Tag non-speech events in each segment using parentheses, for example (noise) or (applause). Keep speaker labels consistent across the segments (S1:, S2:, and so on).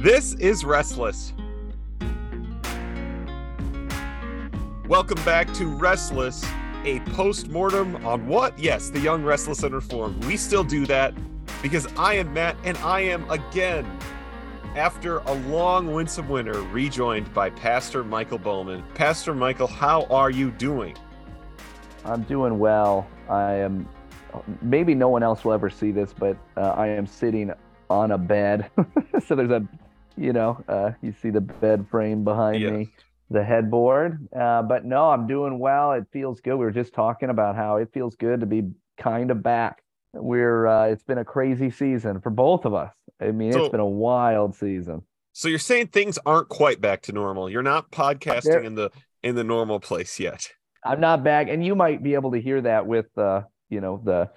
S1: This is Restless. Welcome back to Restless, a post-mortem on what? Yes, the young, restless, and reformed. We still do that because I am Matt and I am again, after a long winsome winter, rejoined by Pastor Michael Bowman. Pastor Michael, how are you doing?
S2: I'm doing well. I am, maybe no one else will ever see this, but uh, I am sitting on a bed. (laughs) so there's a, you know, uh, you see the bed frame behind
S1: Yeah.
S2: me, the headboard. Uh, but no, I'm doing well. It feels good. We were just talking about how it feels good to be kind of back. We're, uh, it's been a crazy season for both of us. I mean,
S1: So-
S2: it's been a wild season.
S1: So you're saying things aren't quite back to normal. You're not podcasting
S2: There-
S1: in the in the normal place yet.
S2: I'm not back, and you might be able to hear that with uh, you know, the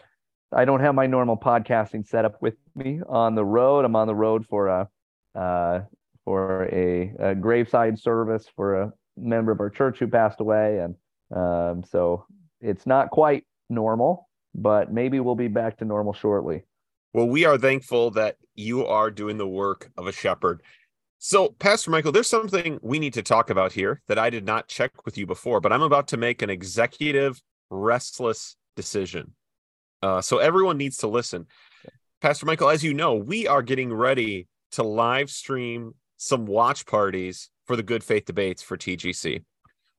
S2: I don't have my normal podcasting setup with me on the road. I'm on the road for a uh for a, a graveside service for a member of our church who passed away, and um, so it's not quite normal, but maybe we'll be back to normal shortly.
S1: Well, we are thankful that you are doing the work of a shepherd. So, Pastor Michael, there's something we need to talk about here that I did not check with you before, but I'm about to make an executive restless decision. Uh, so, everyone needs to listen. Pastor Michael, as you know, we are getting ready to live stream some watch parties for the Good Faith Debates for TGC.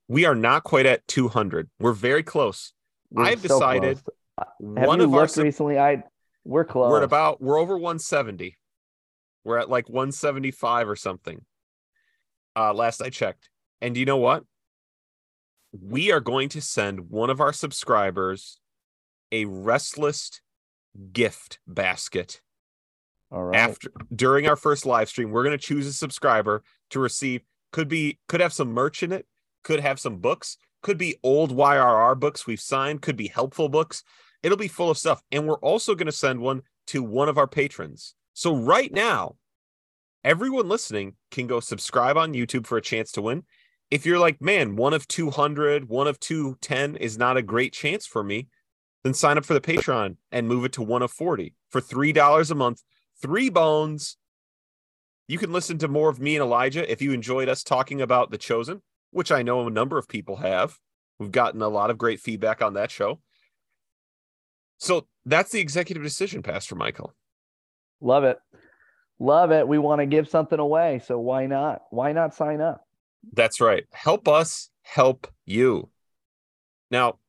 S1: We are not quite at 200. We're very close.
S2: We're
S1: I've
S2: so
S1: decided
S2: close. Have
S1: One of our
S2: recently? I we're close.
S1: We're at about we're over 170. We're at like 175 or something. Uh last I checked. And you know what? We are going to send one of our subscribers a restless gift basket
S2: All right.
S1: after during our first live stream. We're going to choose a subscriber to receive could be could have some merch in it, could have some books, could be old YRR books we've signed, could be helpful books. It'll be full of stuff. And we're also going to send one to one of our patrons. So right now, everyone listening can go subscribe on YouTube for a chance to win. If you're like, man, one of 200, one of 210 is not a great chance for me, then sign up for the Patreon and move it to one of 40 for $3 a month. Three bones. You can listen to more of me and Elijah if you enjoyed us talking about The Chosen, which I know a number of people have. We've gotten a lot of great feedback on that show. So that's the executive decision, Pastor Michael.
S2: Love it. Love it. We want to give something away. So why not? Why not sign up?
S1: That's right. Help us help you. Now,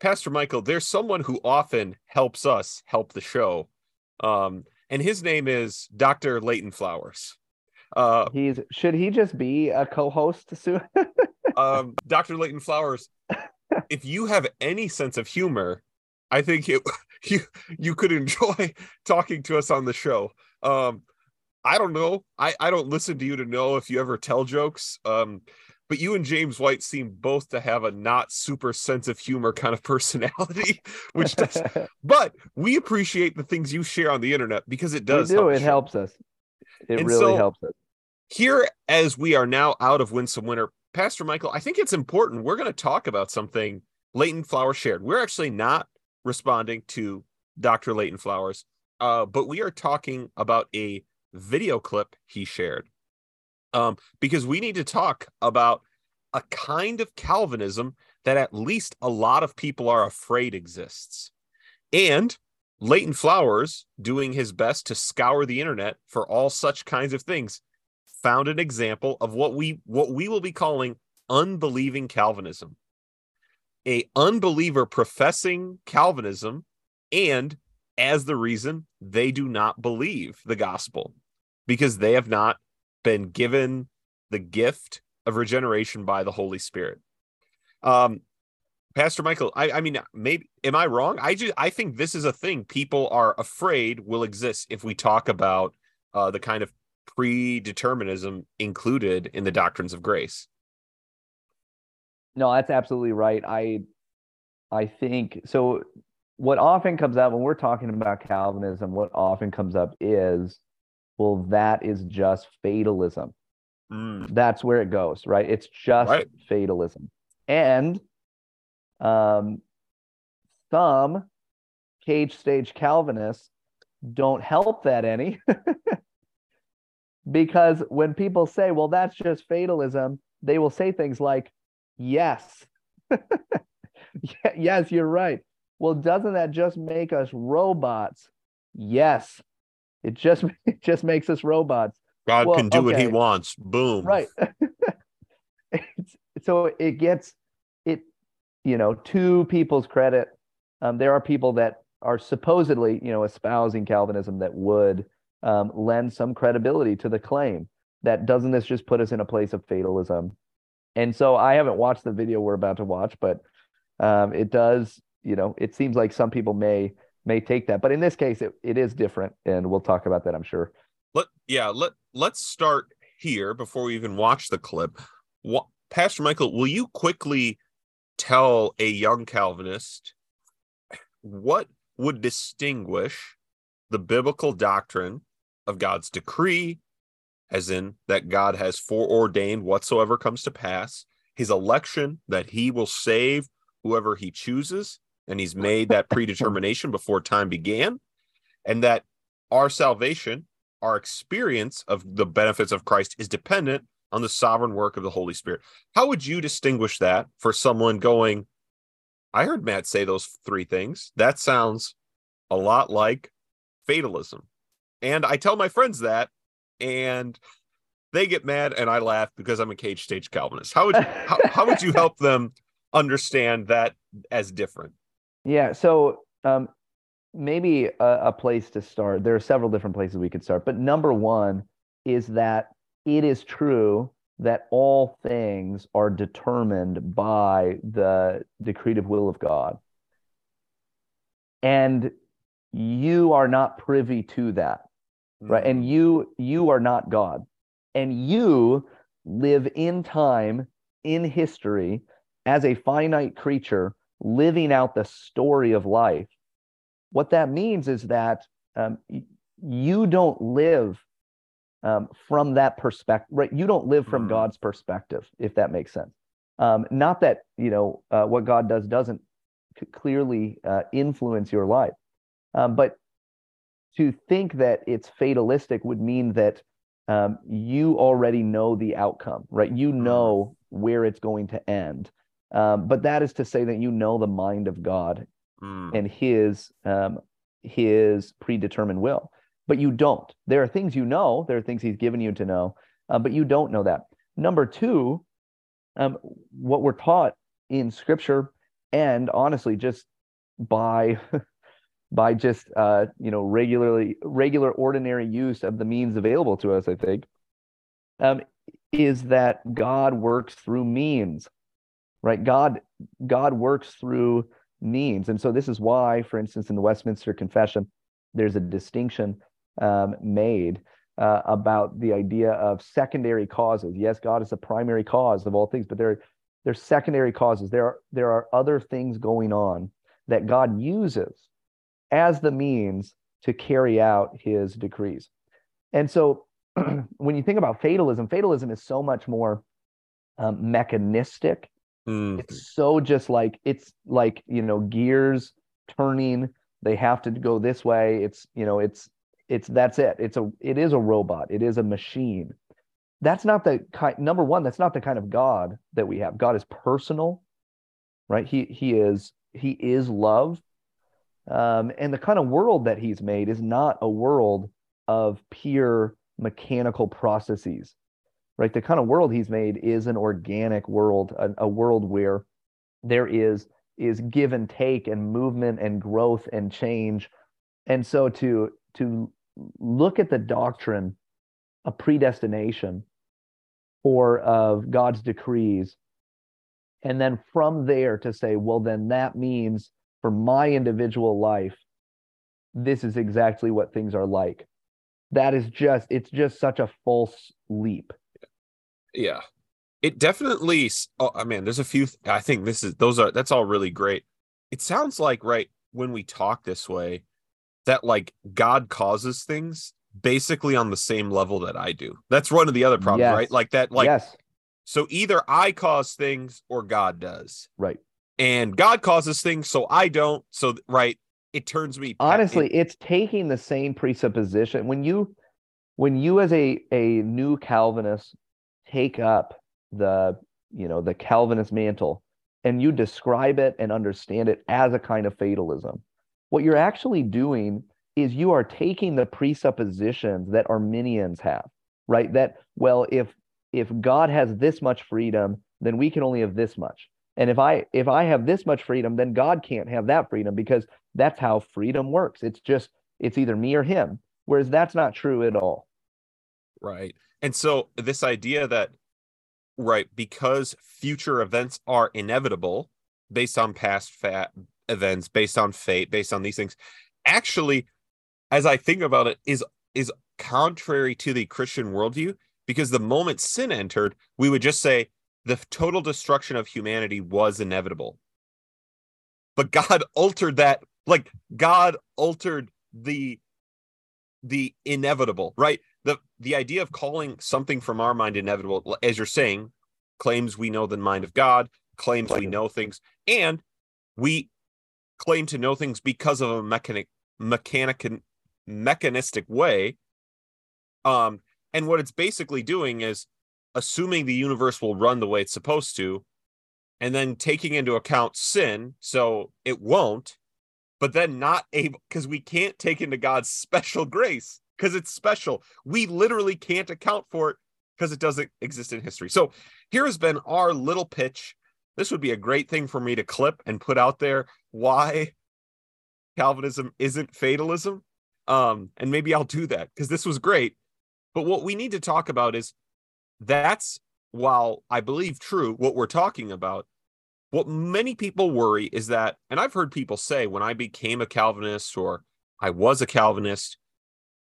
S1: Pastor Michael, there's someone who often helps us help the show. Um, and his name is Dr. Leighton Flowers. Uh,
S2: He's should he just be a co-host soon? (laughs)
S1: um, Dr. Leighton Flowers, if you have any sense of humor, I think it, (laughs) you you could enjoy (laughs) talking to us on the show. Um, I don't know. I, I don't listen to you to know if you ever tell jokes. Um, but you and James White seem both to have a not super sense of humor kind of (laughs) personality, which does. (laughs) but we appreciate the things you share on the internet because it
S2: we
S1: does.
S2: do.
S1: help
S2: It
S1: show.
S2: helps us. It
S1: And
S2: really
S1: so-
S2: helps us.
S1: here as we are now out of winsome winter pastor michael i think it's important we're going to talk about something leighton flowers shared we're actually not responding to dr leighton flowers uh, but we are talking about a video clip he shared um, because we need to talk about a kind of calvinism that at least a lot of people are afraid exists. And leighton flowers doing his best to scour the internet for all such kinds of things found an example of what we what we will be calling unbelieving calvinism. A unbeliever professing calvinism and as the reason they do not believe the gospel because they have not been given the gift of regeneration by the holy spirit um pastor michael i i mean maybe am i wrong i just i think this is a thing people are afraid will exist if we talk about uh the kind of predeterminism included in the doctrines of grace.
S2: No, that's absolutely right. I I think so what often comes up when we're talking about Calvinism, what often comes up is, well, that is just fatalism. That's where it goes, right? It's just
S1: Right.
S2: fatalism. And um, some cage stage Calvinists don't help that any (laughs) because when people say, well, that's just fatalism, they will say things like, yes. (laughs) yes, you're right. Well, doesn't that just make us robots? Yes. It just (laughs) it just makes us robots.
S1: God
S2: Well,
S1: can do what he wants. Boom.
S2: Right. (laughs) It's- so it gets it, you know, to people's credit. Um, there are people that are supposedly, you know, espousing Calvinism that would um, lend some credibility to the claim that doesn't this just put us in a place of fatalism? And so I haven't watched the video we're about to watch, but um, it does, you know, it seems like some people may may take that, but in this case, it, it is different, and we'll talk about that, I'm sure.
S1: Let yeah, let let's start here before we even watch the clip. What Pastor Michael, will you quickly tell a young Calvinist what would distinguish the biblical doctrine of God's decree, as in that God has foreordained whatsoever comes to pass, his election, that he will save whoever he chooses, and he's made that predetermination before time began, and that our salvation, our experience of the benefits of Christ is dependent on the sovereign work of the Holy Spirit. How would you distinguish that for someone going, I heard Matt say those three things. That sounds a lot like fatalism. And I tell my friends that, and they get mad and I laugh because I'm a cage stage Calvinist. How would how, how would you help them understand that as different?
S2: Yeah. So um, maybe a, a place to start. There are several different places we could start, but number one is that it is true that all things are determined by the decretive will of God. And you are not privy to that, right? And you you are not God. And you live in time, in history, as a finite creature living out the story of life. What that means is that um, you don't live um, from that perspective, right? You don't live from
S1: Mhm.
S2: God's perspective, if that makes sense. Um, not that you know uh, what God does doesn't c- clearly uh, influence your life, um, but to think that it's fatalistic would mean that um, you already know the outcome, right? You know where it's going to end. Um, but that is to say that you know the mind of God
S1: Mm.
S2: and His um, His predetermined will, but you don't. There are things you know. There are things He's given you to know, uh, but you don't know that. Number two, um, what we're taught in Scripture, and honestly, just by (laughs) by just uh, you know regularly regular ordinary use of the means available to us, I think, um, is that God works through means, right? God God works through means, and so this is why, for instance, in the Westminster Confession, there's a distinction um, made uh, about the idea of secondary causes. Yes, God is the primary cause of all things, but there there's secondary causes. There are there are other things going on that God uses as the means to carry out his decrees. And so (clears throat) when you think about fatalism, fatalism is so much more um, mechanistic.
S1: Mm.
S2: It's so just like it's like, you know, gears turning, they have to go this way. It's, you know, it's it's that's it. It's a it is a robot. It is a machine. That's not the kind number one, that's not the kind of God that we have. God is personal, right? He he is he is love. Um, and the kind of world that he's made is not a world of pure mechanical processes, right? The kind of world he's made is an organic world, a, a world where there is is give and take and movement and growth and change. And so to to look at the doctrine of predestination or of God's decrees, and then from there to say, well, then that means for my individual life, this is exactly what things are like. That is just, it's just such a false leap.
S1: Yeah. It definitely oh I mean there's a few I think this is those are that's all really great. It sounds like right when we talk this way that like God causes things basically on the same level that I do. That's one of the other problems,
S2: Yes.
S1: right? Like that like
S2: yes,
S1: so either I cause things or God does.
S2: right.
S1: And God causes things so I don't. So right it turns me
S2: Honestly, it's taking the same presupposition. When you when you as a a new Calvinist take up the you know the Calvinist mantle and you describe it and understand it as a kind of fatalism, what you're actually doing is you are taking the presuppositions that Arminians have, right? That well, if if God has this much freedom, then we can only have this much. And if I if I have this much freedom, then God can't have that freedom because that's how freedom works. It's just it's either me or him. Whereas that's not true at all.
S1: Right. And so this idea that right because future events are inevitable based on past fat events, based on fate, based on these things, actually, as I think about it, is is contrary to the Christian worldview because the moment sin entered, we would just say the total destruction of humanity was inevitable. But God (laughs) altered that, like God altered the the inevitable, right? The the idea of calling something from our mind inevitable, as you're saying, claims we know the mind of God, claims we know things, and we claim to know things because of a mechanic mechanic mechanistic way. Um, and what it's basically doing is assuming the universe will run the way it's supposed to, and then taking into account sin, so it won't, but then not able because we can't take into God's special grace because it's special. We literally can't account for it because it doesn't exist in history. So here has been our little pitch. This would be a great thing for me to clip and put out there why Calvinism isn't fatalism. Um, and maybe I'll do that because this was great. But what we need to talk about is that's while I believe true what we're talking about, what many people worry is that, and I've heard people say when I became a Calvinist or I was a Calvinist,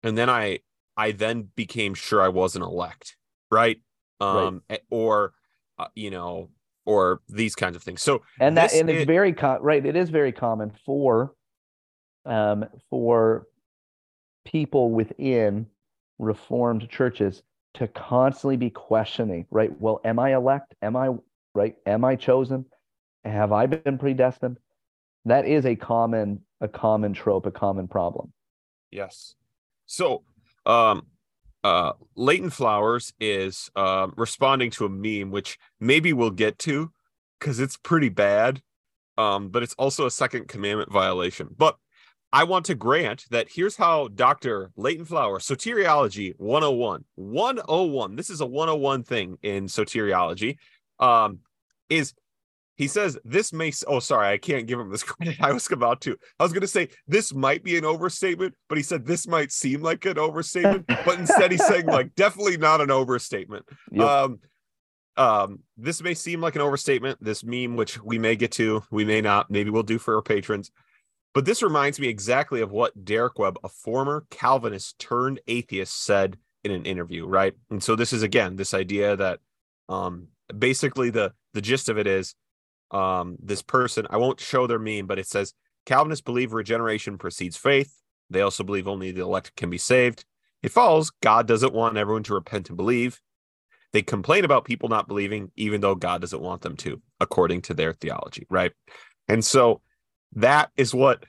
S1: and then I I then became sure I wasn't elect, right? Um, right. or uh, you know, or these kinds of things. So
S2: and that and it's very com- right. It is very common for um for people within reformed churches to constantly be questioning, right? Well, am I elect? Am I right? Am I chosen? Have I been predestined? That is a common a common trope, a common problem.
S1: Yes. So, um, uh, Leighton Flowers is um, responding to a meme, which maybe we'll get to because it's pretty bad. Um, but it's also a second commandment violation. But I want to grant that here's how Dr. Leighton Flowers, Soteriology 101, 101, this is a 101 thing in soteriology, um, is he says this may oh sorry i can't give him this (laughs) credit i was about to i was going to say this might be an overstatement but he said this might seem like an overstatement but instead he's saying like (laughs) definitely not an overstatement yep. um um this may seem like an overstatement this meme which we may get to we may not maybe we'll do for our patrons but this reminds me exactly of what Derek Webb, a former Calvinist turned atheist, said in an interview, right? And so this is again this idea that um, basically the the gist of it is um, this person, I won't show their meme, but it says Calvinists believe regeneration precedes faith. They also believe only the elect can be saved. It follows God doesn't want everyone to repent and believe. They complain about people not believing, even though God doesn't want them to, according to their theology, right? And so that is what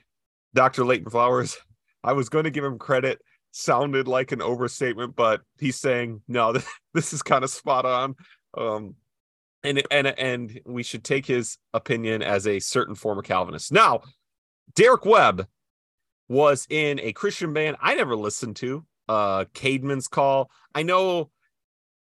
S1: Dr. Leighton Flowers, I was going to give him credit, sounded like an overstatement, but he's saying, no, (laughs) this is kind of spot on. Um, and and and we should take his opinion as a certain former Calvinist. Now, Derek Webb was in a Christian band I never listened to, uh Caedmon's Call. I know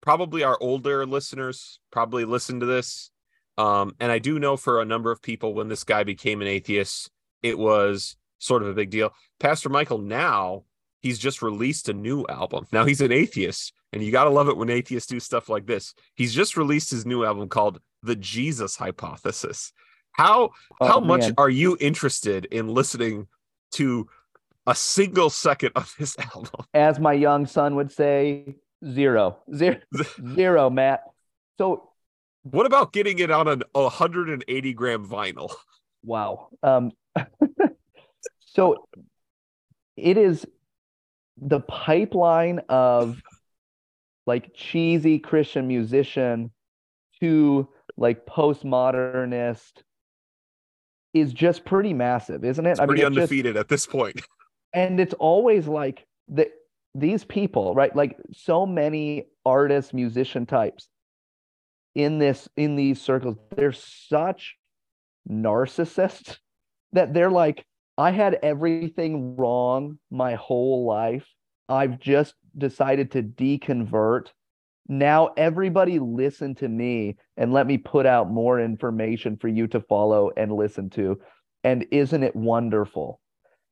S1: probably our older listeners probably listen to this. Um, and I do know for a number of people when this guy became an atheist, it was sort of a big deal. Pastor Michael now he's just released a new album. Now he's an atheist, and you got to love it when atheists do stuff like this. He's just released his new album called The Jesus Hypothesis. How oh, how man. much are you interested in listening to a single second of this (laughs) album?
S2: As my young son would say, zero, zero, (laughs) zero, Matt. So
S1: what about getting it on an 180 gram vinyl?
S2: Wow. Um, (laughs) so it is the pipeline of like cheesy Christian musician to like postmodernist is just pretty massive, isn't it?
S1: It's I pretty mean, undefeated just, at this point. (laughs)
S2: And it's always like the these people, right? Like so many artists, musician types in this in these circles, they're such narcissists that they're like, I had everything wrong my whole life. I've just decided to deconvert. Now everybody listen to me and let me put out more information for you to follow and listen to. And isn't it wonderful?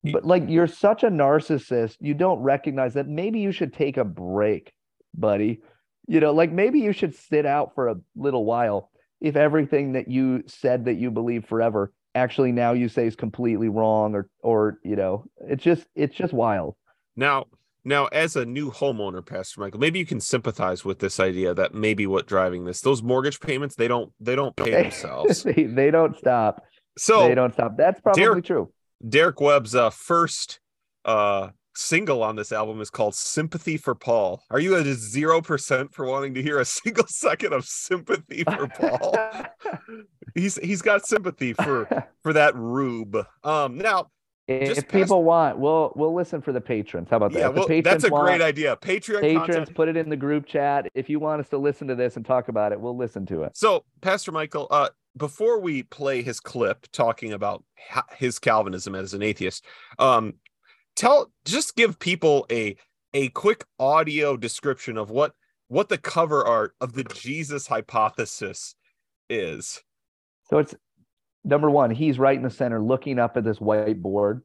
S2: But like you're such a narcissist, you don't recognize that maybe you should take a break, buddy. You know, like maybe you should sit out for a little while if everything that you said that you believe forever actually now you say is completely wrong or or you know, it's just it's just wild.
S1: Now, now as a new homeowner, Pastor Michael, maybe you can sympathize with this idea that maybe what driving this, those mortgage payments, they don't they don't pay (laughs) themselves.
S2: they, they don't stop.
S1: So
S2: they don't stop. That's probably
S1: Derek-
S2: true.
S1: Derek Webb's uh, first uh, single on this album is called "Sympathy for Paul." Are you at a zero percent for wanting to hear a (laughs) single second of sympathy for Paul? (laughs) he's he's got sympathy for for that rube. Um, now,
S2: if
S1: Just
S2: people want, we'll we'll listen for the patrons. How about that?
S1: yeah,
S2: the
S1: well, that's a
S2: want,
S1: great idea. Patreon
S2: Patrons,
S1: content.
S2: put it in the group chat. If you want us to listen to this and talk about it, we'll listen to it.
S1: So, Pastor Michael, uh, before we play his clip talking about his Calvinism as an atheist, um, tell just give people a a quick audio description of what what the cover art of the Jesus hypothesis is.
S2: So it's number one, he's right in the center looking up at this whiteboard.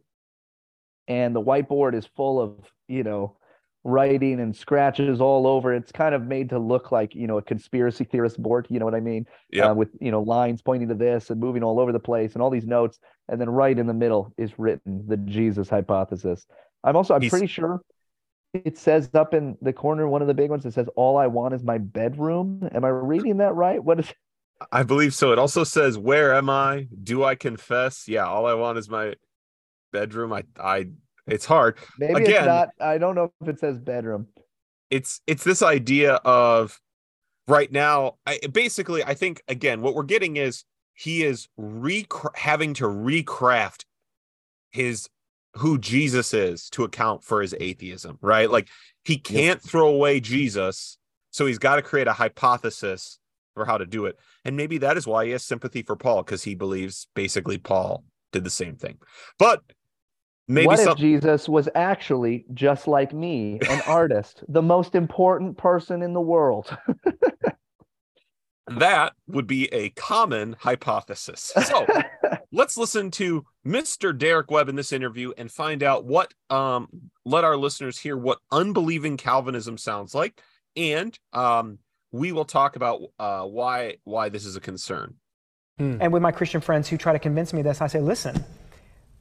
S2: And the whiteboard is full of, you know, writing and scratches all over. It's kind of made to look like, you know, a conspiracy theorist board, you know what I mean?
S1: Yeah.
S2: Uh, with, you know, lines pointing to this and moving all over the place and all these notes. And then right in the middle is written the Jesus hypothesis. I'm also, I'm
S1: He's-
S2: pretty sure it says up in the corner, one of the big ones, it says, All I want is my bedroom. Am I reading that right? What is
S1: I believe so. It also says, "Where am I? Do I confess?" Yeah, all I want is my bedroom. I, I, it's hard.
S2: Maybe
S1: Again-
S2: it's not. I don't know if it says bedroom.
S1: it's it's this idea of right now I, basically i think again what we're getting is he is re having to recraft his who jesus is to account for his atheism right like he can't throw away jesus so he's got to create a hypothesis for how to do it and maybe that is why he has sympathy for paul because he believes basically paul did the same thing but maybe
S2: what
S1: some
S2: if Jesus was actually just like me, an (laughs) artist, the most important person in the world? (laughs)
S1: that would be a common hypothesis so (laughs) let's listen to Mr. Derek Webb in this interview and find out what um let our listeners hear what unbelieving Calvinism sounds like and um we will talk about uh why why this is a concern.
S3: And with my Christian friends who try to convince me this, I say, listen,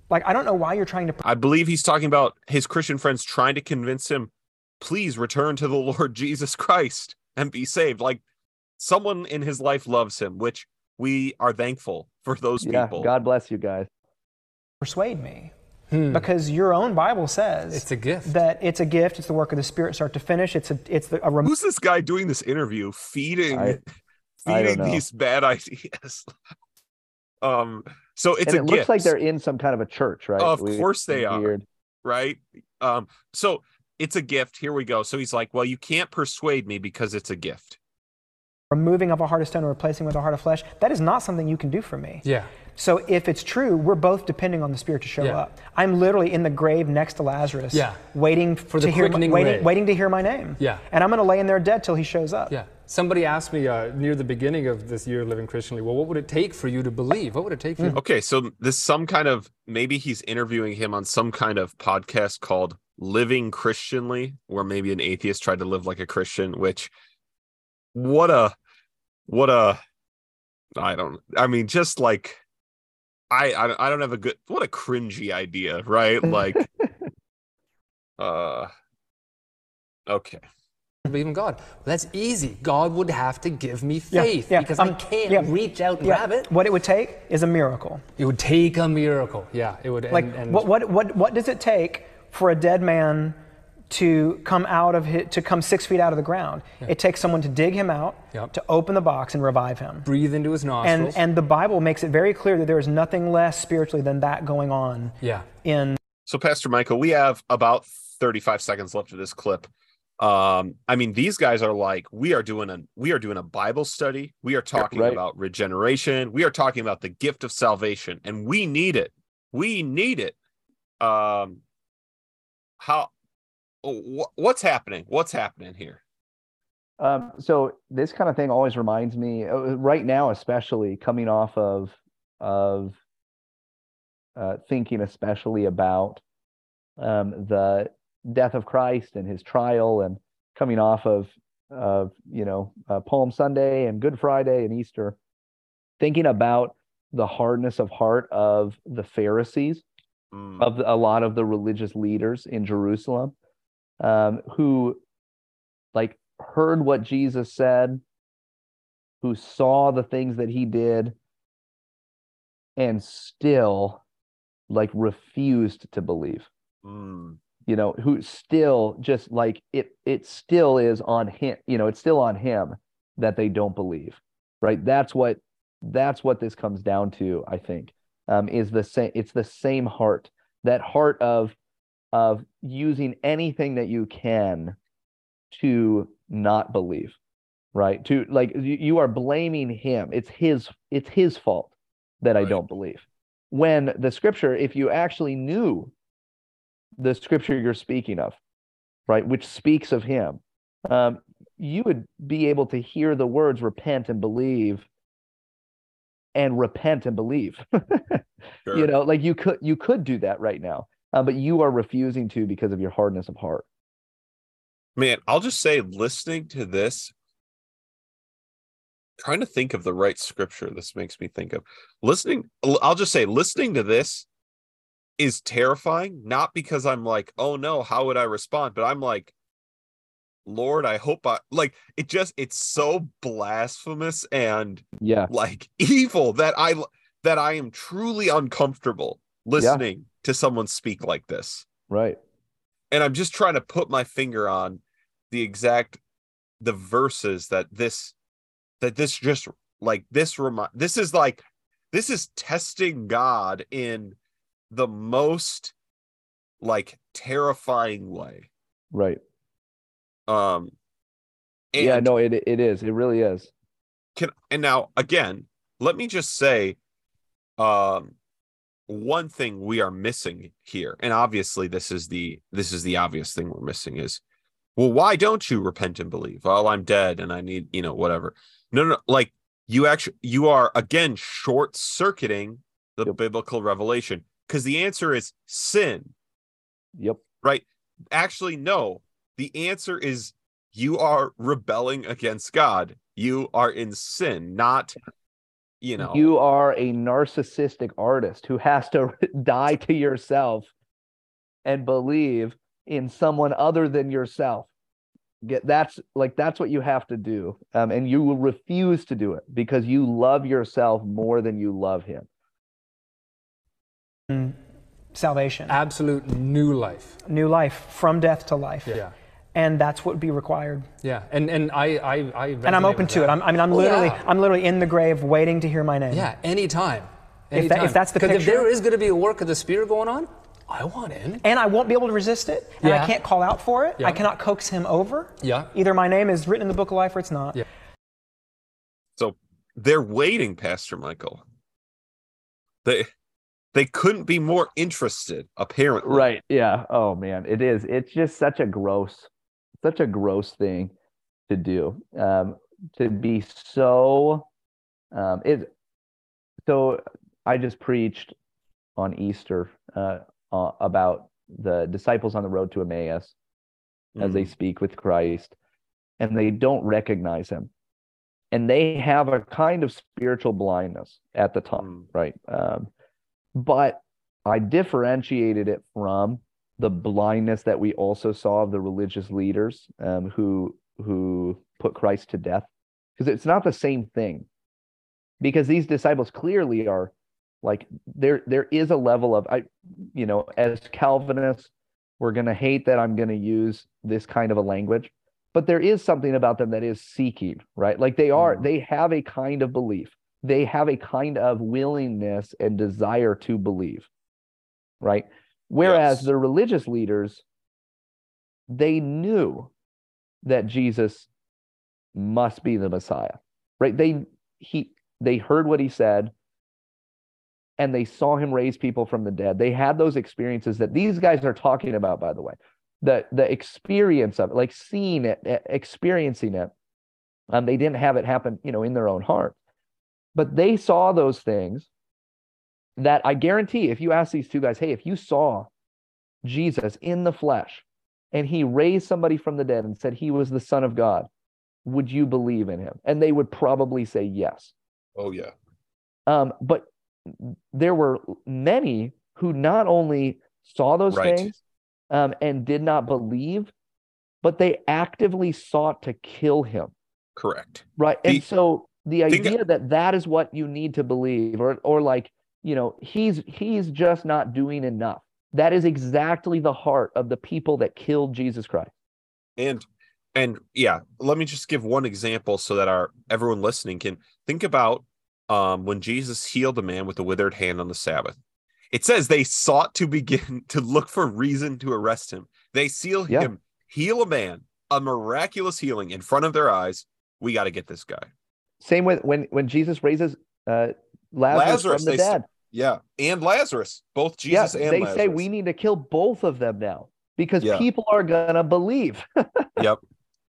S3: like, I don't know why you're trying to
S1: I believe he's talking about his Christian friends trying to convince him please return to the (laughs) Lord Jesus Christ and be saved like someone in his life loves him which we are thankful for those
S2: yeah,
S1: people.
S2: God bless you guys.
S3: persuade me. Because your own Bible says
S4: It's a gift.
S3: that it's a gift. It's the work of the Spirit, start to finish. It's a it's the, a rem-
S1: Who's this guy doing this interview feeding
S2: I- I
S1: feeding
S2: know.
S1: these bad (laughs) ideas? um so it's
S2: and
S1: a
S2: it
S1: gift,
S2: looks like they're in some kind of a church, right?
S1: Of
S2: We-
S1: course they are.
S2: weird.
S1: right? Um so it's a gift. Here we go. So he's like, "Well, you can't persuade me because it's a gift."
S3: removing of a heart of stone and replacing with a heart of flesh. That is not something you can do for me.
S4: Yeah.
S3: So if it's true, we're both depending on the Spirit to show
S4: Yeah.
S3: up. I'm literally in the grave next to Lazarus,
S4: Yeah.
S3: waiting
S4: For
S3: to hear my, waiting, waiting to hear my name.
S4: Yeah.
S3: And I'm going to lay in there dead till he shows up.
S4: Yeah. Somebody asked me uh, near the beginning of this year of living Christianly, well, what would it take for you to believe? What would it take for you?
S1: Okay, so this some kind of maybe he's interviewing him on some kind of podcast called Living Christianly, where maybe an atheist tried to live like a Christian, which what a what a I don't I mean just like I I, don't- I don't have a good what a cringy idea, right? Like (laughs) uh okay.
S4: Believe in God. Well, that's easy. God would have to give me faith
S3: yeah,
S4: because I
S3: um,
S4: can't
S3: yeah,
S4: reach out and
S3: Yeah.
S4: grab it.
S3: What it would take is a miracle.
S4: It would take a miracle. Yeah, it would.
S3: Like,
S4: and, and
S3: what, what, what, what does it take for a dead man to come out of his, to come six feet out of the ground? It takes someone to dig him out,
S4: Yep.
S3: to open the box and revive him.
S4: breathe into his nostrils.
S3: And, and the Bible makes it very clear that there is nothing less spiritually than that going on
S4: yeah.
S3: in
S1: So Pastor Michael, we have about 35 seconds left of this clip. Um, I mean, these guys are like, we are doing a we are doing a Bible study. We are talking
S2: right.
S1: about regeneration. We are talking about the gift of salvation, and we need it. We need it. Um, how? Wh- What's happening? What's happening here?
S2: Um, so this kind of thing always reminds me, uh, right now, especially coming off of of uh, thinking, especially about um, the death of Christ and his trial, and coming off of of you know uh, Palm Sunday and Good Friday and Easter, thinking about the hardness of heart of the Pharisees
S1: Mm,
S2: of a lot of the religious leaders in Jerusalem um, who like heard what Jesus said, who saw the things that he did, and still like refused to believe.
S1: mm,
S2: You know, who still just like it it still is on him, you know, it's still on him that they don't believe. Right? That's what that's what this comes down to, I think. Um, is the same it's the same heart. That heart of of using anything that you can to not believe right? To like you, are blaming him. It's his it's his fault that i don't believe. When the scripture if you actually knew the scripture you're speaking of right which speaks of him um, you would be able to hear the words repent and believe and repent and believe. (laughs)
S1: Sure.
S2: you know like you could you could do that right now uh, but you are refusing to because of your hardness of heart
S1: Man, I'll just say, listening to this, trying to think of the right scripture this makes me think of. Listening, I'll just say, listening to this is terrifying, not because I'm like, oh no, how would I respond? But I'm like, Lord, I hope I like it just it's so blasphemous and
S2: yeah
S1: like (laughs) evil that I that I am truly uncomfortable listening to someone speak like this.
S2: Right.
S1: And I'm just trying to put my finger on the exact the verses that this that this just like this remind this is like this is testing God in the most like terrifying way.
S2: right.
S1: Um
S2: yeah no it it is. It really is.
S1: Can and now again, let me just say um one thing we are missing here and obviously this is the this is the obvious thing we're missing is well why don't you repent and believe? Oh i'm dead and i need you know whatever. No no like you actually you are again short circuiting the
S2: Yep.
S1: biblical revelation because the answer is sin.
S2: Yep.
S1: Right? Actually no. The answer is you are rebelling against god. You are in sin not you know
S2: you are a narcissistic artist who has to (laughs) die to yourself and believe in someone other than yourself get that's like that's what you have to do um, and you will refuse to do it because you love yourself more than you love him
S3: salvation,
S4: Absolute new life.
S3: new life from death to life.
S4: Yeah.
S3: And that's what would be required.
S4: Yeah. And and I I, I
S3: And I'm open
S4: with
S3: to it. I'm, I mean, I'm
S4: Oh,
S3: literally,
S4: yeah.
S3: I'm literally in the grave waiting to hear my name.
S4: Yeah, anytime.
S3: If that- if that's the
S4: Because if there is going to be a work of the Spirit going on, I want in.
S3: And I won't be able to resist it, and I can't call out for it.
S4: Yeah.
S3: I cannot coax him over.
S4: Yeah.
S3: Either my name is written in the book of life or it's not.
S4: Yeah.
S1: so they're waiting pastor michael they they couldn't be more interested apparently
S2: right yeah oh man it is it's just such a gross such a gross thing to do um to be so um it so i just preached on easter uh, uh about the disciples on the road to emmaus as they speak with christ and they don't recognize him. And they have a kind of spiritual blindness at the time
S1: Mm.
S2: right? Um but I differentiated it from the blindness that we also saw of the religious leaders um, who who put Christ to death, because it's not the same thing. Because these disciples clearly are like there there is a level of I you know as Calvinists we're going to hate that I'm going to use this kind of a language, but there is something about them that is seeking, right? Like they are
S1: Mhm.
S2: they have a kind of belief they have a kind of willingness and desire to believe right whereas
S1: Yes.
S2: the religious leaders they knew that Jesus must be the Messiah, right? They he they heard what he said and they saw him raise people from the dead. They had those experiences that these guys are talking about, by the way. The the experience of it, like seeing it, experiencing it. Um, they didn't have it happen, you know, in their own heart. But they saw those things that I guarantee if you ask these two guys, hey, if you saw Jesus in the flesh and he raised somebody from the dead and said he was the Son of God, would you believe in him? And they would probably say yes.
S1: Oh, yeah.
S2: Um, but there were many who not only saw those right. things um, and did not believe, but they actively sought to kill him.
S1: Correct.
S2: Right. And the, so the idea that that is what you need to believe, or or like you know he's he's just not doing enough. That is exactly the heart of the people that killed Jesus Christ.
S1: And and yeah, let me just give one example so that our everyone listening can think about um, when Jesus healed a man with a withered hand on the Sabbath. It says they sought to begin (laughs) to look for reason to arrest him. They seal yeah. him, heal a man, a miraculous healing in front of their eyes. We got to get this guy.
S2: Same with when when Jesus raises uh, Lazarus, Lazarus from the dead.
S1: Yeah, and Lazarus, both Jesus yeah, and
S2: they
S1: Lazarus.
S2: say we need to kill both of them now because yeah. people are gonna believe. (laughs)
S1: yep,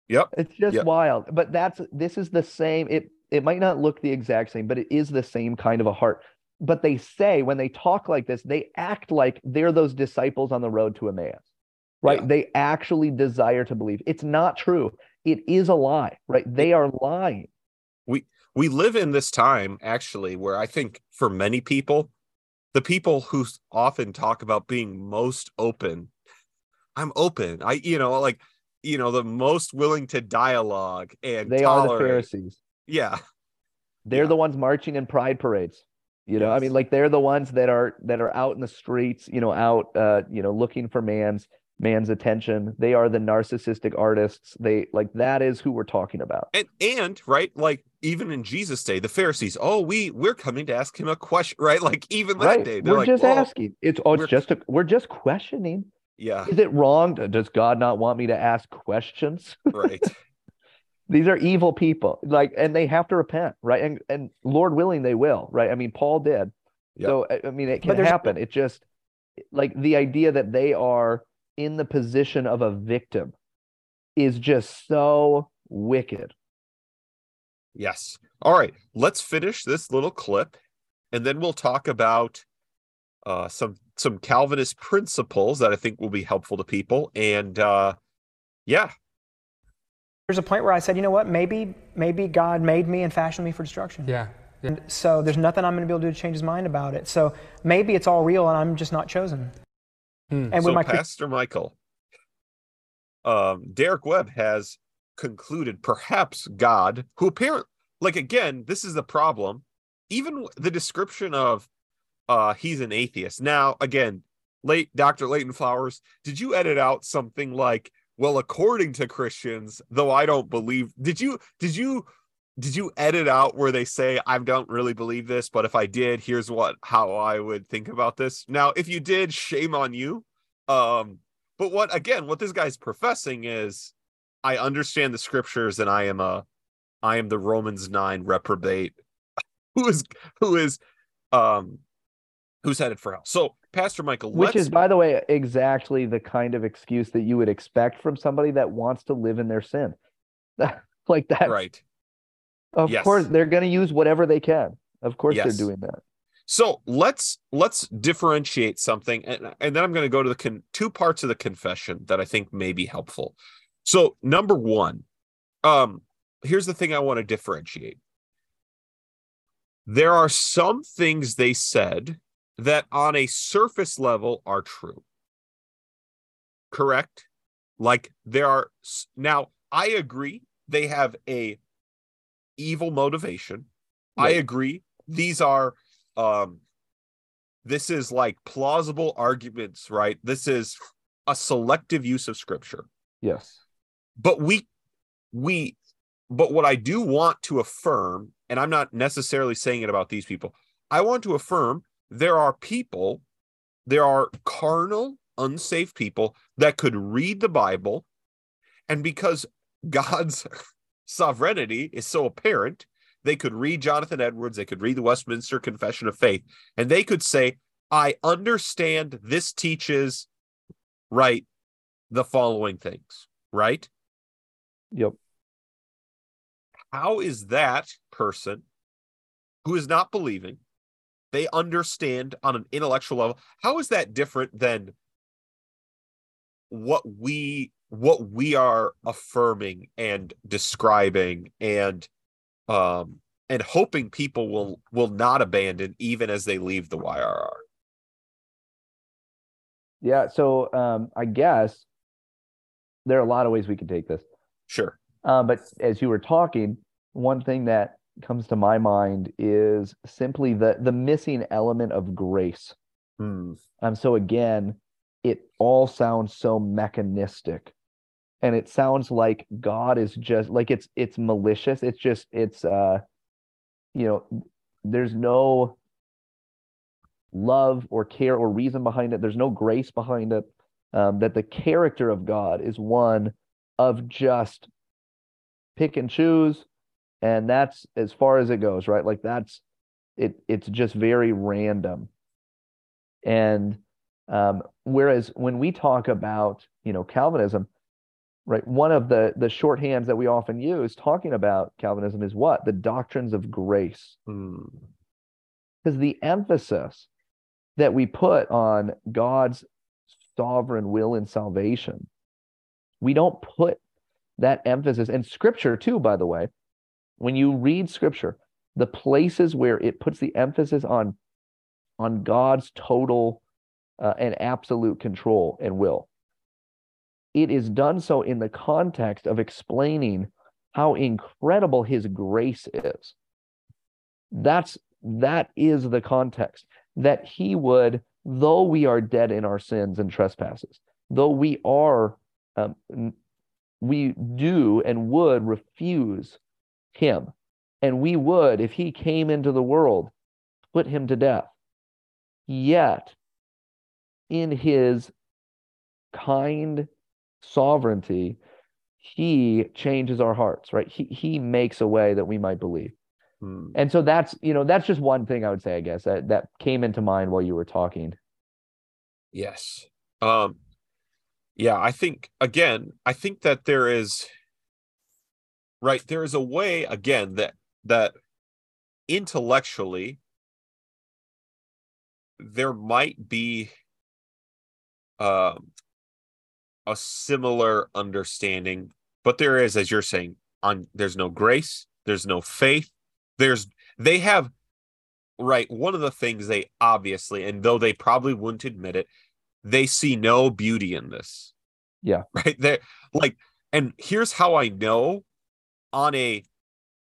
S1: yep.
S2: It's just
S1: yep.
S2: wild, but that's this is the same. It it might not look the exact same, but it is the same kind of a heart. But they say when they talk like this, they act like they're those disciples on the road to Emmaus, right? Yeah. They actually desire to believe. It's not true. It is a lie, right? They are lying.
S1: We we live in this time actually where I think for many people, the people who often talk about being most open, I'm open. I you know like you know the most willing to dialogue and
S2: they tolerate. are the Pharisees.
S1: Yeah.
S2: They're yeah. the ones marching in pride parades. You know, yes. I mean, like they're the ones that are that are out in the streets, you know, out uh, you know, looking for man's man's attention. They are the narcissistic artists. They like that is who we're talking about.
S1: And and right, like even in Jesus' day, the Pharisees, oh, we we're coming to ask him a question, right? Like even that right. day,
S2: we're
S1: like,
S2: just asking. It's oh, it's just a, we're just questioning.
S1: Yeah.
S2: Is it wrong? Does God not want me to ask questions?
S1: Right. (laughs)
S2: these are evil people like and they have to repent right and and lord willing they will right i mean paul did yep. so i mean it can happen it just like the idea that they are in the position of a victim is just so wicked
S1: yes all right let's finish this little clip and then we'll talk about uh, some some calvinist principles that i think will be helpful to people and uh yeah
S3: there's a point where I said, you know what, maybe maybe God made me and fashioned me for destruction.
S4: Yeah.
S3: yeah. And so there's nothing I'm going to be able to do to change his mind about it. So maybe it's all real and I'm just not chosen.
S1: Hmm. And so my Pastor Michael, um, Derek Webb has concluded perhaps God, who apparently, like again, this is the problem. Even the description of uh he's an atheist. Now, again, late Dr. Leighton Flowers, did you edit out something like well according to christians though i don't believe did you did you did you edit out where they say i don't really believe this but if i did here's what how i would think about this now if you did shame on you um but what again what this guy's professing is i understand the scriptures and i am a i am the romans 9 reprobate (laughs) who is who is um who's headed for hell so Pastor Michael,
S2: which is, by the way, exactly the kind of excuse that you would expect from somebody that wants to live in their sin. (laughs) like that,
S1: right?
S2: Of yes. course, they're going to use whatever they can. Of course, yes. they're doing that.
S1: So let's let's differentiate something, and, and then I'm going to go to the con- two parts of the confession that I think may be helpful. So number one, um, here's the thing I want to differentiate. There are some things they said that on a surface level are true. Correct? Like there are now I agree they have a evil motivation. Right. I agree these are um this is like plausible arguments, right? This is a selective use of scripture.
S2: Yes.
S1: But we we but what I do want to affirm and I'm not necessarily saying it about these people. I want to affirm there are people, there are carnal unsaved people that could read the Bible. And because (laughs) God's sovereignty is so apparent, they could read Jonathan Edwards, they could read the Westminster Confession of Faith, and they could say, I understand this teaches, right, the following things, right?
S2: Yep.
S1: How is that person who is not believing, they understand on an intellectual level, how is that different than what we what we are affirming and describing and um and hoping people will will not abandon even as they leave the YRR.
S2: Yeah, so um I guess there are a lot of ways we could take this.
S1: Sure.
S2: Uh, but as you were talking, one thing that comes to my mind is simply the the missing element of grace.
S1: Hmm.
S2: Um, so again, it all sounds so mechanistic, and it sounds like God is just like it's it's malicious. It's just it's uh, you know, there's no love or care or reason behind it. There's no grace behind it. Um, that the character of God is one of just pick and choose, and that's as far as it goes, right? Like that's it. It's just very random. And um, whereas when we talk about you know Calvinism, right, one of the the shorthands that we often use talking about Calvinism is what the doctrines of grace,
S1: Hmm.
S2: because the emphasis that we put on God's sovereign will and salvation, we don't put that emphasis and Scripture too. By the way, when you read Scripture, the places where it puts the emphasis on on God's total uh, and absolute control and will. It is done so in the context of explaining how incredible his grace is. That's that is the context that he would, though we are dead in our sins and trespasses, though we are, um, we do and would refuse him, and we would, if he came into the world, put him to death. Yet, in his kind sovereignty, he changes our hearts, right? He he makes a way that we might believe.
S1: Hmm.
S2: And so that's, you know, that's just one thing I would say, I guess, that, that came into mind while you were talking.
S1: Yes. Um yeah, I think again, I think that there is right, there is a way again that that intellectually there might be um a similar understanding, but there is, as you're saying, on there's no grace, there's no faith, there's they have right one of the things they obviously and though they probably wouldn't admit it they see no beauty in this
S2: Yeah. (laughs)
S1: right there like and here's how i know on a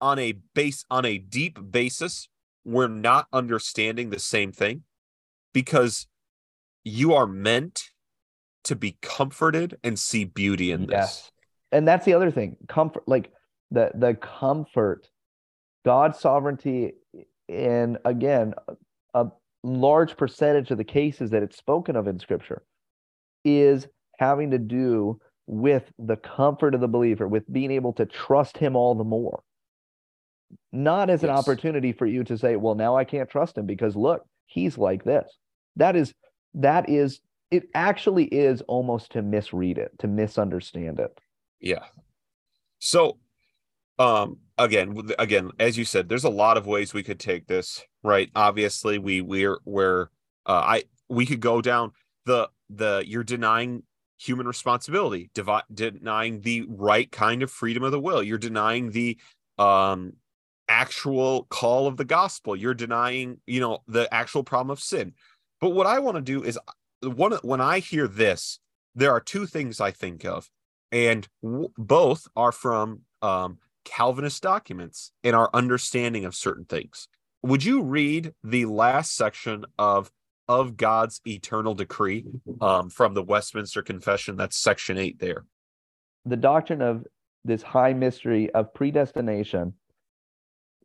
S1: on a base on a deep basis we're not understanding the same thing because you are meant to be comforted and see beauty in this
S2: And that's the other thing. Comfort like the the comfort, God's sovereignty, and again, a, a large percentage of the cases that it's spoken of in scripture is having to do with the comfort of the believer, with being able to trust him all the more. Not as an opportunity for you to say, well, now I can't trust him because look, he's like this. That is that is it actually is almost to misread it, to misunderstand it.
S1: Yeah. So, um, again, again, as you said, there's a lot of ways we could take this, right? Obviously, we we're we're uh, I we could go down the the you're denying human responsibility, devi- denying the right kind of freedom of the will. You're denying the um actual call of the gospel. You're denying, you know, the actual problem of sin. But what I want to do is one when I hear this, there are two things I think of and w- both are from um, Calvinist documents in our understanding of certain things. Would you read the last section of of God's eternal decree um, from the Westminster Confession? That's section eight there.
S2: the doctrine of this high mystery of predestination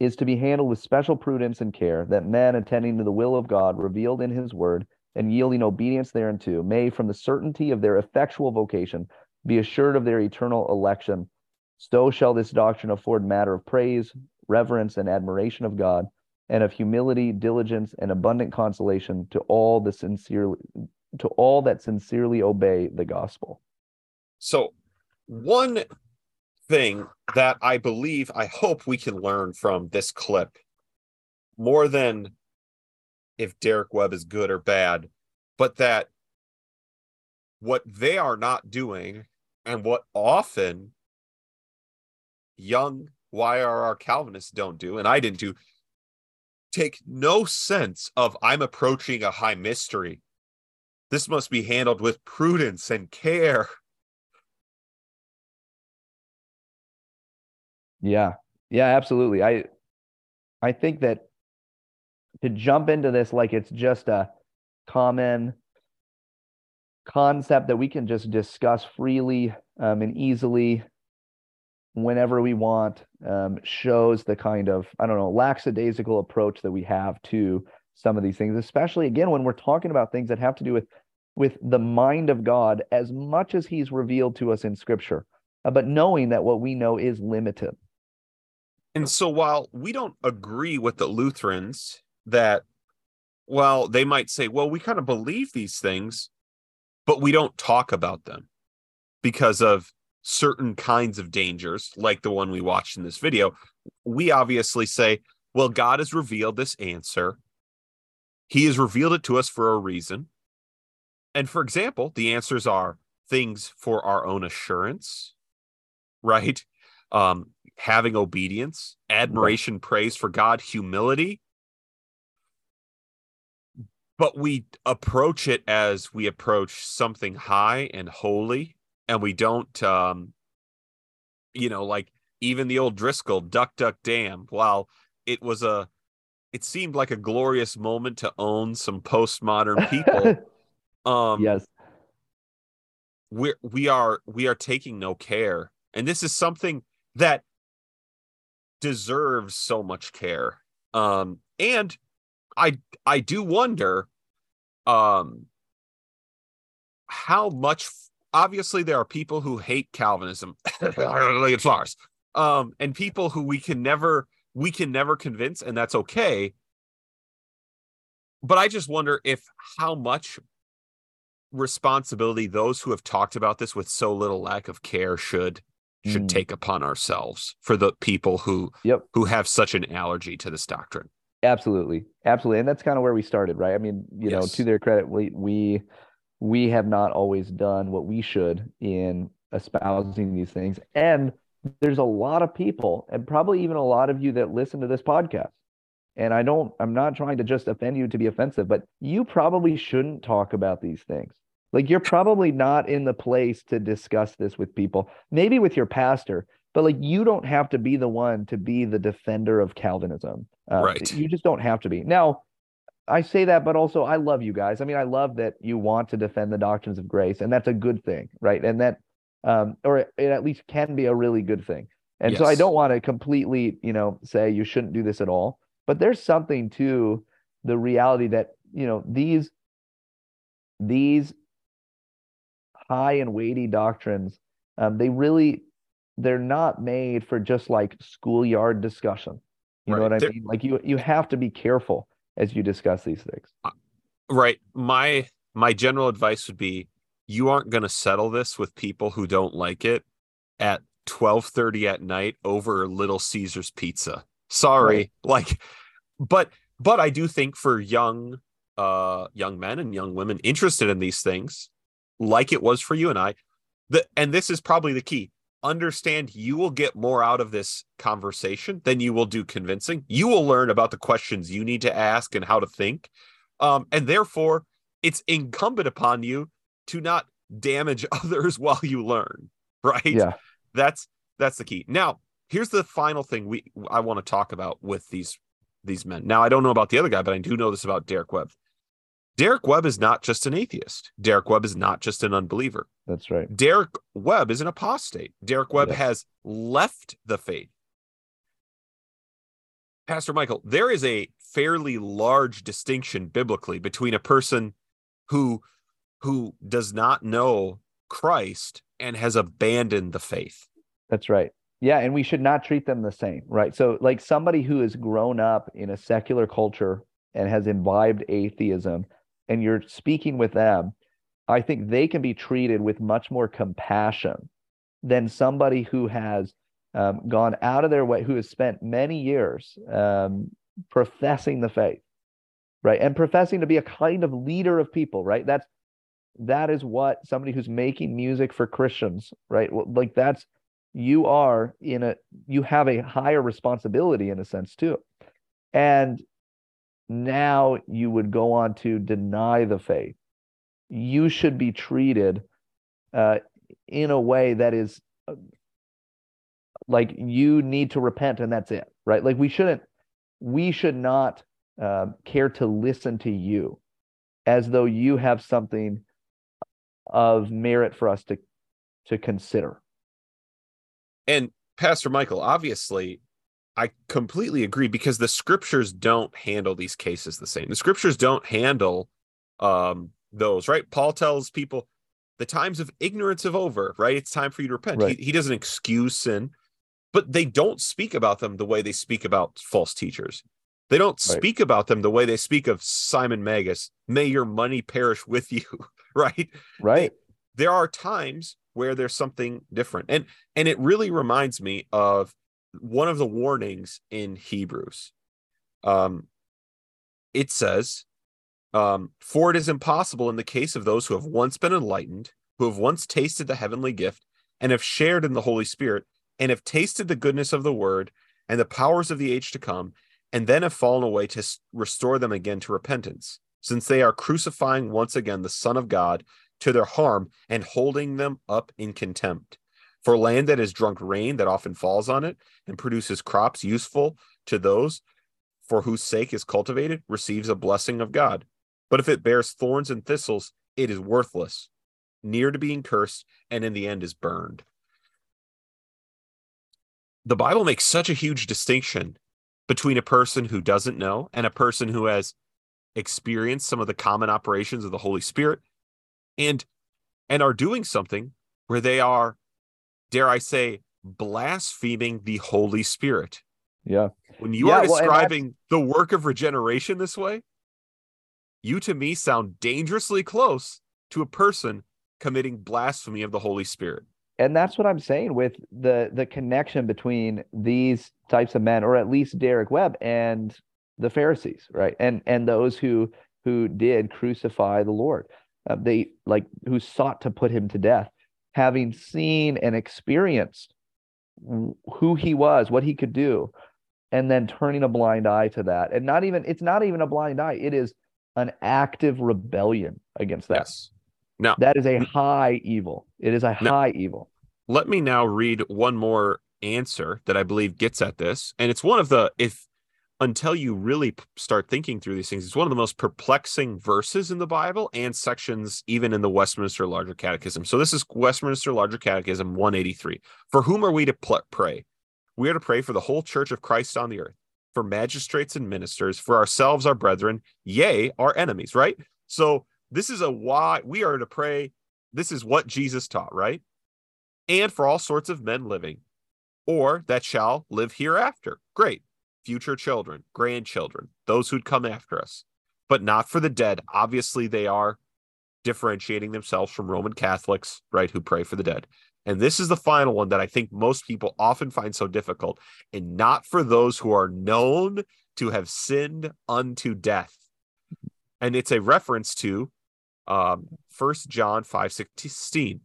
S2: is to be handled with special prudence and care that men attending to the will of God revealed in his word and yielding obedience thereunto, may from the certainty of their effectual vocation be assured of their eternal election. So shall this doctrine afford matter of praise, reverence, and admiration of God, and of humility, diligence, and abundant consolation to all the sincerely to all that sincerely obey the gospel.
S1: So, one thing that I believe, I hope we can learn from this clip, more than if Derek Webb is good or bad, but that what they are not doing and what often young YRR Calvinists don't do, and I didn't do, take no sense of I'm approaching a high mystery. This must be handled with prudence and care.
S2: Yeah. Yeah, absolutely. I I think that to jump into this like it's just a common concept that we can just discuss freely um, and easily whenever we want um, shows the kind of i don't know lackadaisical approach that we have to some of these things especially again when we're talking about things that have to do with with the mind of god as much as he's revealed to us in scripture uh, but knowing that what we know is limited.
S1: And so while we don't agree with the lutherans that well they might say well we kind of believe these things but we don't talk about them because of certain kinds of dangers, like the one we watched in this video, we obviously say, well, God has revealed this answer. He has revealed it to us for a reason. And for example, the answers are things for our own assurance, right? Um, having obedience, admiration, right. praise for God, humility. But we approach it as we approach something high and holy and we don't um you know like even the old driscoll duck duck damn while it was a it seemed like a glorious moment to own some postmodern people (laughs)
S2: um yes.
S1: we we are we are taking no care and this is something that deserves so much care um and i i do wonder um how much obviously there are people who hate Calvinism, (laughs) like it's Lars, um, and people who we can never we can never convince, and that's okay. But I just wonder if how much responsibility those who have talked about this with so little lack of care should should mm. take upon ourselves for the people who
S2: yep.
S1: who have such an allergy to this doctrine.
S2: Absolutely, absolutely, and that's kind of where we started, right? I mean, you yes. know, to their credit, we we we have not always done what we should in espousing these things. And there's a lot of people, and probably even a lot of you that listen to this podcast. And I don't, I'm not trying to just offend you to be offensive, but you probably shouldn't talk about these things. Like you're probably not in the place to discuss this with people, maybe with your pastor, but like you don't have to be the one to be the defender of Calvinism.
S1: Uh, right.
S2: You just don't have to be. Now, I say that, but also I love you guys. I mean, I love that you want to defend the doctrines of grace, and that's a good thing, right? And that, um, or it at least can be a really good thing. And yes. so I don't want to completely, you know, say you shouldn't do this at all. But there's something to the reality that you know these these high and weighty doctrines, um, they really they're not made for just like schoolyard discussion. You right. know what I they're, mean? Like you you have to be careful as you discuss these things. Uh,
S1: right. My my general advice would be you aren't going to settle this with people who don't like it at 12:30 at night over Little Caesars pizza. Sorry. Right. Like but but I do think for young uh young men and young women interested in these things like it was for you and I the and this is probably the key understand you will get more out of this conversation than you will do convincing. You will learn about the questions you need to ask and how to think. Um, and therefore, it's incumbent upon you to not damage (laughs) others while you learn. Right.
S2: Yeah.
S1: That's that's the key. Now, here's the final thing we I want to talk about with these these men. Now, I don't know about the other guy, but I do know this about Derek Webb. Derek Webb is not just an atheist. Derek Webb is not just an unbeliever.
S2: That's right.
S1: Derek Webb is an apostate. Derek Webb yes. has left the faith. Pastor Michael, there is a fairly large distinction biblically between a person who who does not know Christ and has abandoned the faith.
S2: That's right. Yeah, and we should not treat them the same, right? So, like somebody who has grown up in a secular culture and has imbibed atheism, and you're speaking with them, I think they can be treated with much more compassion than somebody who has um, gone out of their way, who has spent many years um, professing the faith, right, and professing to be a kind of leader of people, right? That's that is what somebody who's making music for Christians, right? Like that's you are in a you have a higher responsibility in a sense too. And now you would go on to deny the faith. You should be treated uh, in a way that is uh, like you need to repent and that's it, right? Like we shouldn't, we should not uh, care to listen to you as though you have something of merit for us to to consider.
S1: And Pastor Michael, obviously, I completely agree because the scriptures don't handle these cases the same. The scriptures don't handle um, those, right? Paul tells people the times of ignorance have over, right? It's time for you to repent. Right. He, he doesn't excuse sin, but they don't speak about them the way they speak about false teachers. They don't right. speak about them the way they speak of Simon Magus. May your money perish with you, (laughs) right?
S2: Right.
S1: There are times where there's something different. And and it really reminds me of one of the warnings in Hebrews. Um it says, um, for it is impossible in the case of those who have once been enlightened, who have once tasted the heavenly gift, and have shared in the Holy Spirit, and have tasted the goodness of the word and the powers of the age to come, and then have fallen away to restore them again to repentance, since they are crucifying once again the Son of God to their harm and holding them up in contempt. For land that has drunk rain that often falls on it and produces crops useful to those for whose sake is cultivated receives a blessing of God. But if it bears thorns and thistles, it is worthless, near to being cursed, and in the end is burned. The Bible makes such a huge distinction between a person who doesn't know and a person who has experienced some of the common operations of the Holy Spirit and and are doing something where they are dare i say blaspheming the holy spirit.
S2: Yeah.
S1: When you
S2: yeah,
S1: are describing well, the work of regeneration this way you to me sound dangerously close to a person committing blasphemy of the holy spirit.
S2: And that's what i'm saying with the the connection between these types of men or at least derek webb and the pharisees right? And and those who who did crucify the lord. Uh, they like who sought to put him to death, having seen and experienced who he was, what he could do, and then turning a blind eye to that. And not even it's not even a blind eye; it is an active rebellion against that.
S1: Yes. Now
S2: that is a high evil. It is a now, high evil.
S1: Let me now read one more answer that I believe gets at this, and it's one of the if until you really start thinking through these things, it's one of the most perplexing verses in the Bible and sections even in the Westminster Larger Catechism. So this is Westminster Larger Catechism 183. For whom are we to pl- pray? We are to pray for the whole church of Christ on the earth, for magistrates and ministers, for ourselves, our brethren, yea, our enemies, right? So this is a why we are to pray. This is what Jesus taught, right? And for all sorts of men living, or that shall live hereafter. Great future children, grandchildren, those who'd come after us, but not for the dead. Obviously, they are differentiating themselves from Roman Catholics, right, who pray for the dead. And this is the final one that I think most people often find so difficult, and not for those who are known to have sinned unto death. And it's a reference to um, John 5 16.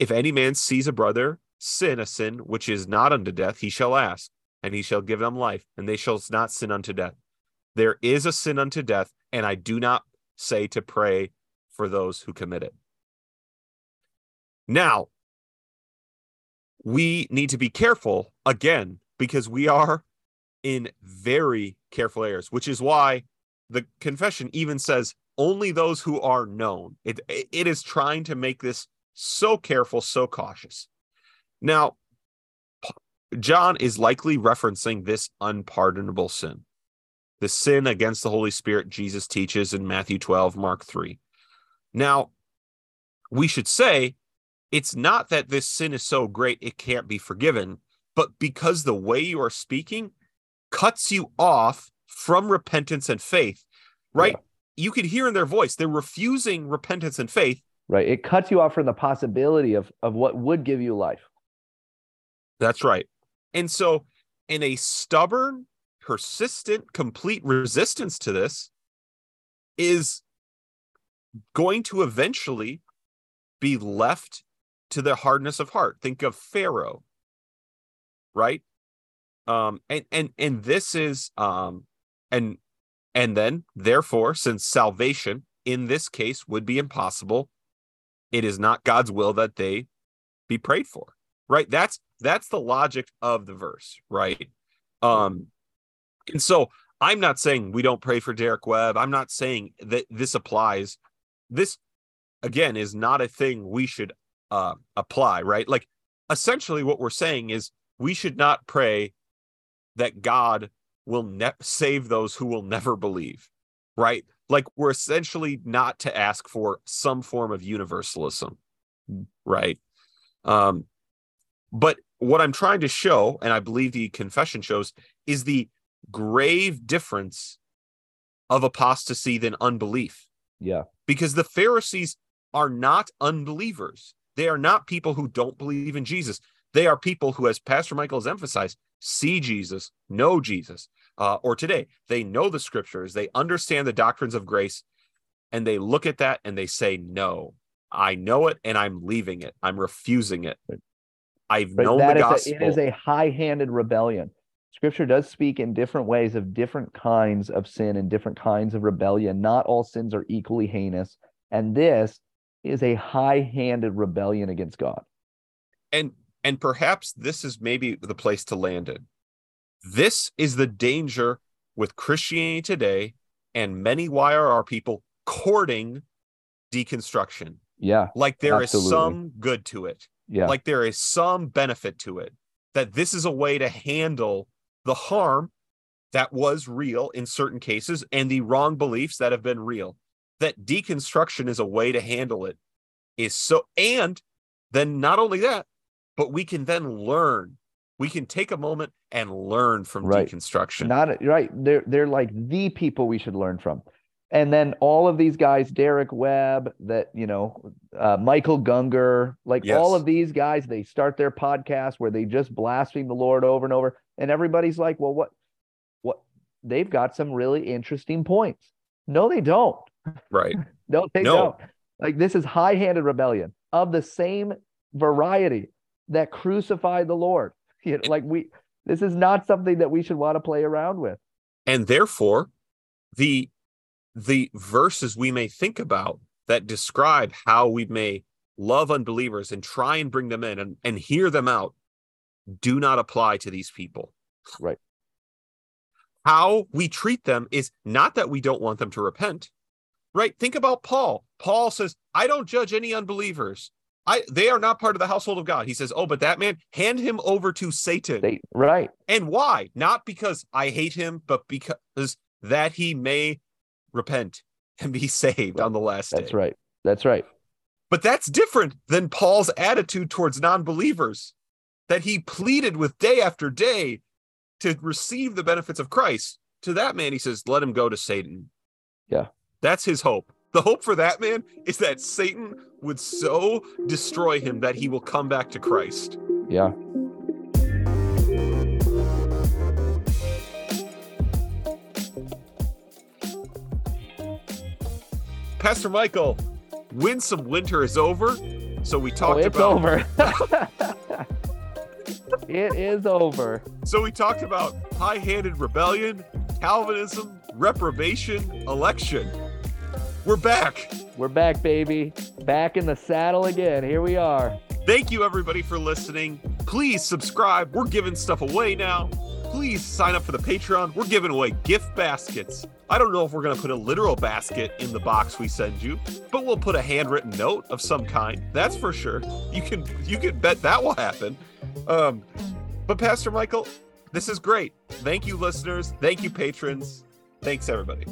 S1: If any man sees a brother sin a sin which is not unto death, he shall ask, and he shall give them life, and they shall not sin unto death. There is a sin unto death, and I do not say to pray for those who commit it. Now, we need to be careful again because we are in very careful areas, which is why the confession even says only those who are known. It, it is trying to make this so careful, so cautious. Now, John is likely referencing this unpardonable sin, the sin against the Holy Spirit Jesus teaches in Matthew 12, Mark 3. Now, we should say it's not that this sin is so great it can't be forgiven, but because the way you are speaking cuts you off from repentance and faith, right? Yeah. You can hear in their voice, they're refusing repentance and faith.
S2: Right. It cuts you off from the possibility of, of what would give you life.
S1: That's right. And so, in a stubborn, persistent, complete resistance to this, is going to eventually be left to the hardness of heart. Think of Pharaoh, right? Um, and and and this is um, and and then therefore, since salvation in this case would be impossible, it is not God's will that they be prayed for. Right? That's that's the logic of the verse, right? Um, and so I'm not saying we don't pray for Derek Webb. I'm not saying that this applies. This again is not a thing we should uh, apply, right? Like essentially what we're saying is we should not pray that God will ne- save those who will never believe, right? Like we're essentially not to ask for some form of universalism, right? Um, but what I'm trying to show, and I believe the confession shows, is the grave difference of apostasy than unbelief.
S2: Yeah.
S1: Because the Pharisees are not unbelievers. They are not people who don't believe in Jesus. They are people who, as Pastor Michael has emphasized, see Jesus, know Jesus. Uh, or today, they know the scriptures, they understand the doctrines of grace, and they look at that and they say, No, I know it and I'm leaving it. I'm refusing it. I've but known the gospel.
S2: A, it is a high handed rebellion. Scripture does speak in different ways of different kinds of sin and different kinds of rebellion. Not all sins are equally heinous. And this is a high handed rebellion against God.
S1: And and perhaps this is maybe the place to land it. This is the danger with Christianity today and many YRR people courting deconstruction.
S2: Yeah.
S1: Like there absolutely. is some good to it.
S2: Yeah.
S1: Like there is some benefit to it. That this is a way to handle the harm that was real in certain cases and the wrong beliefs that have been real. That deconstruction is a way to handle it is so, and then not only that, but we can then learn. We can take a moment and learn from right. deconstruction.
S2: Not right. They're they're like the people we should learn from. And then all of these guys, Derek Webb, that you know, uh, Michael Gungor, like yes. all of these guys, they start their podcast where they just blaspheme the Lord over and over and everybody's like, well, what, what? They've got some really interesting points. No, they don't.
S1: Right. (laughs)
S2: no, they no. don't. Like this is high-handed rebellion of the same variety that crucified the Lord. (laughs) You know, like we, this is not something that we should want to play around with.
S1: And therefore, the the verses we may think about that describe how we may love unbelievers and try and bring them in and, and hear them out do not apply to these people.
S2: Right.
S1: How we treat them is not that we don't want them to repent. Right? Think about Paul. Paul says, "I don't judge any unbelievers. I they are not part of the household of God." He says, "Oh, but that man, hand him over to Satan." They,
S2: right.
S1: And why? Not because I hate him, but because that he may repent and be (laughs) saved right. on the last
S2: That's day. That's right. That's right.
S1: But that's different than Paul's attitude towards non-believers that he pleaded with day after day to receive the benefits of Christ. To that man, he says, let him go to Satan.
S2: Yeah.
S1: That's his hope. The hope for that man is that Satan would so destroy him that he will come back to Christ.
S2: Yeah.
S1: Pastor Michael, Winsome Winter is over. So we oh, talked
S2: oh, it's
S1: about
S2: over. (laughs) it is over.
S1: So we talked about high-handed rebellion, Calvinism, reprobation, election. We're back.
S2: We're back, baby. Back in the saddle again. Here we are.
S1: Thank you, everybody, for listening. Please subscribe. We're giving stuff away now. Please sign up for the Patreon. We're giving away gift baskets. I don't know if we're going to put a literal basket in the box we send you, but we'll put a handwritten note of some kind. That's for sure. You can you can bet that will happen. Um, but Pastor Michael, this is great. Thank you, listeners. Thank you, patrons. Thanks, everybody.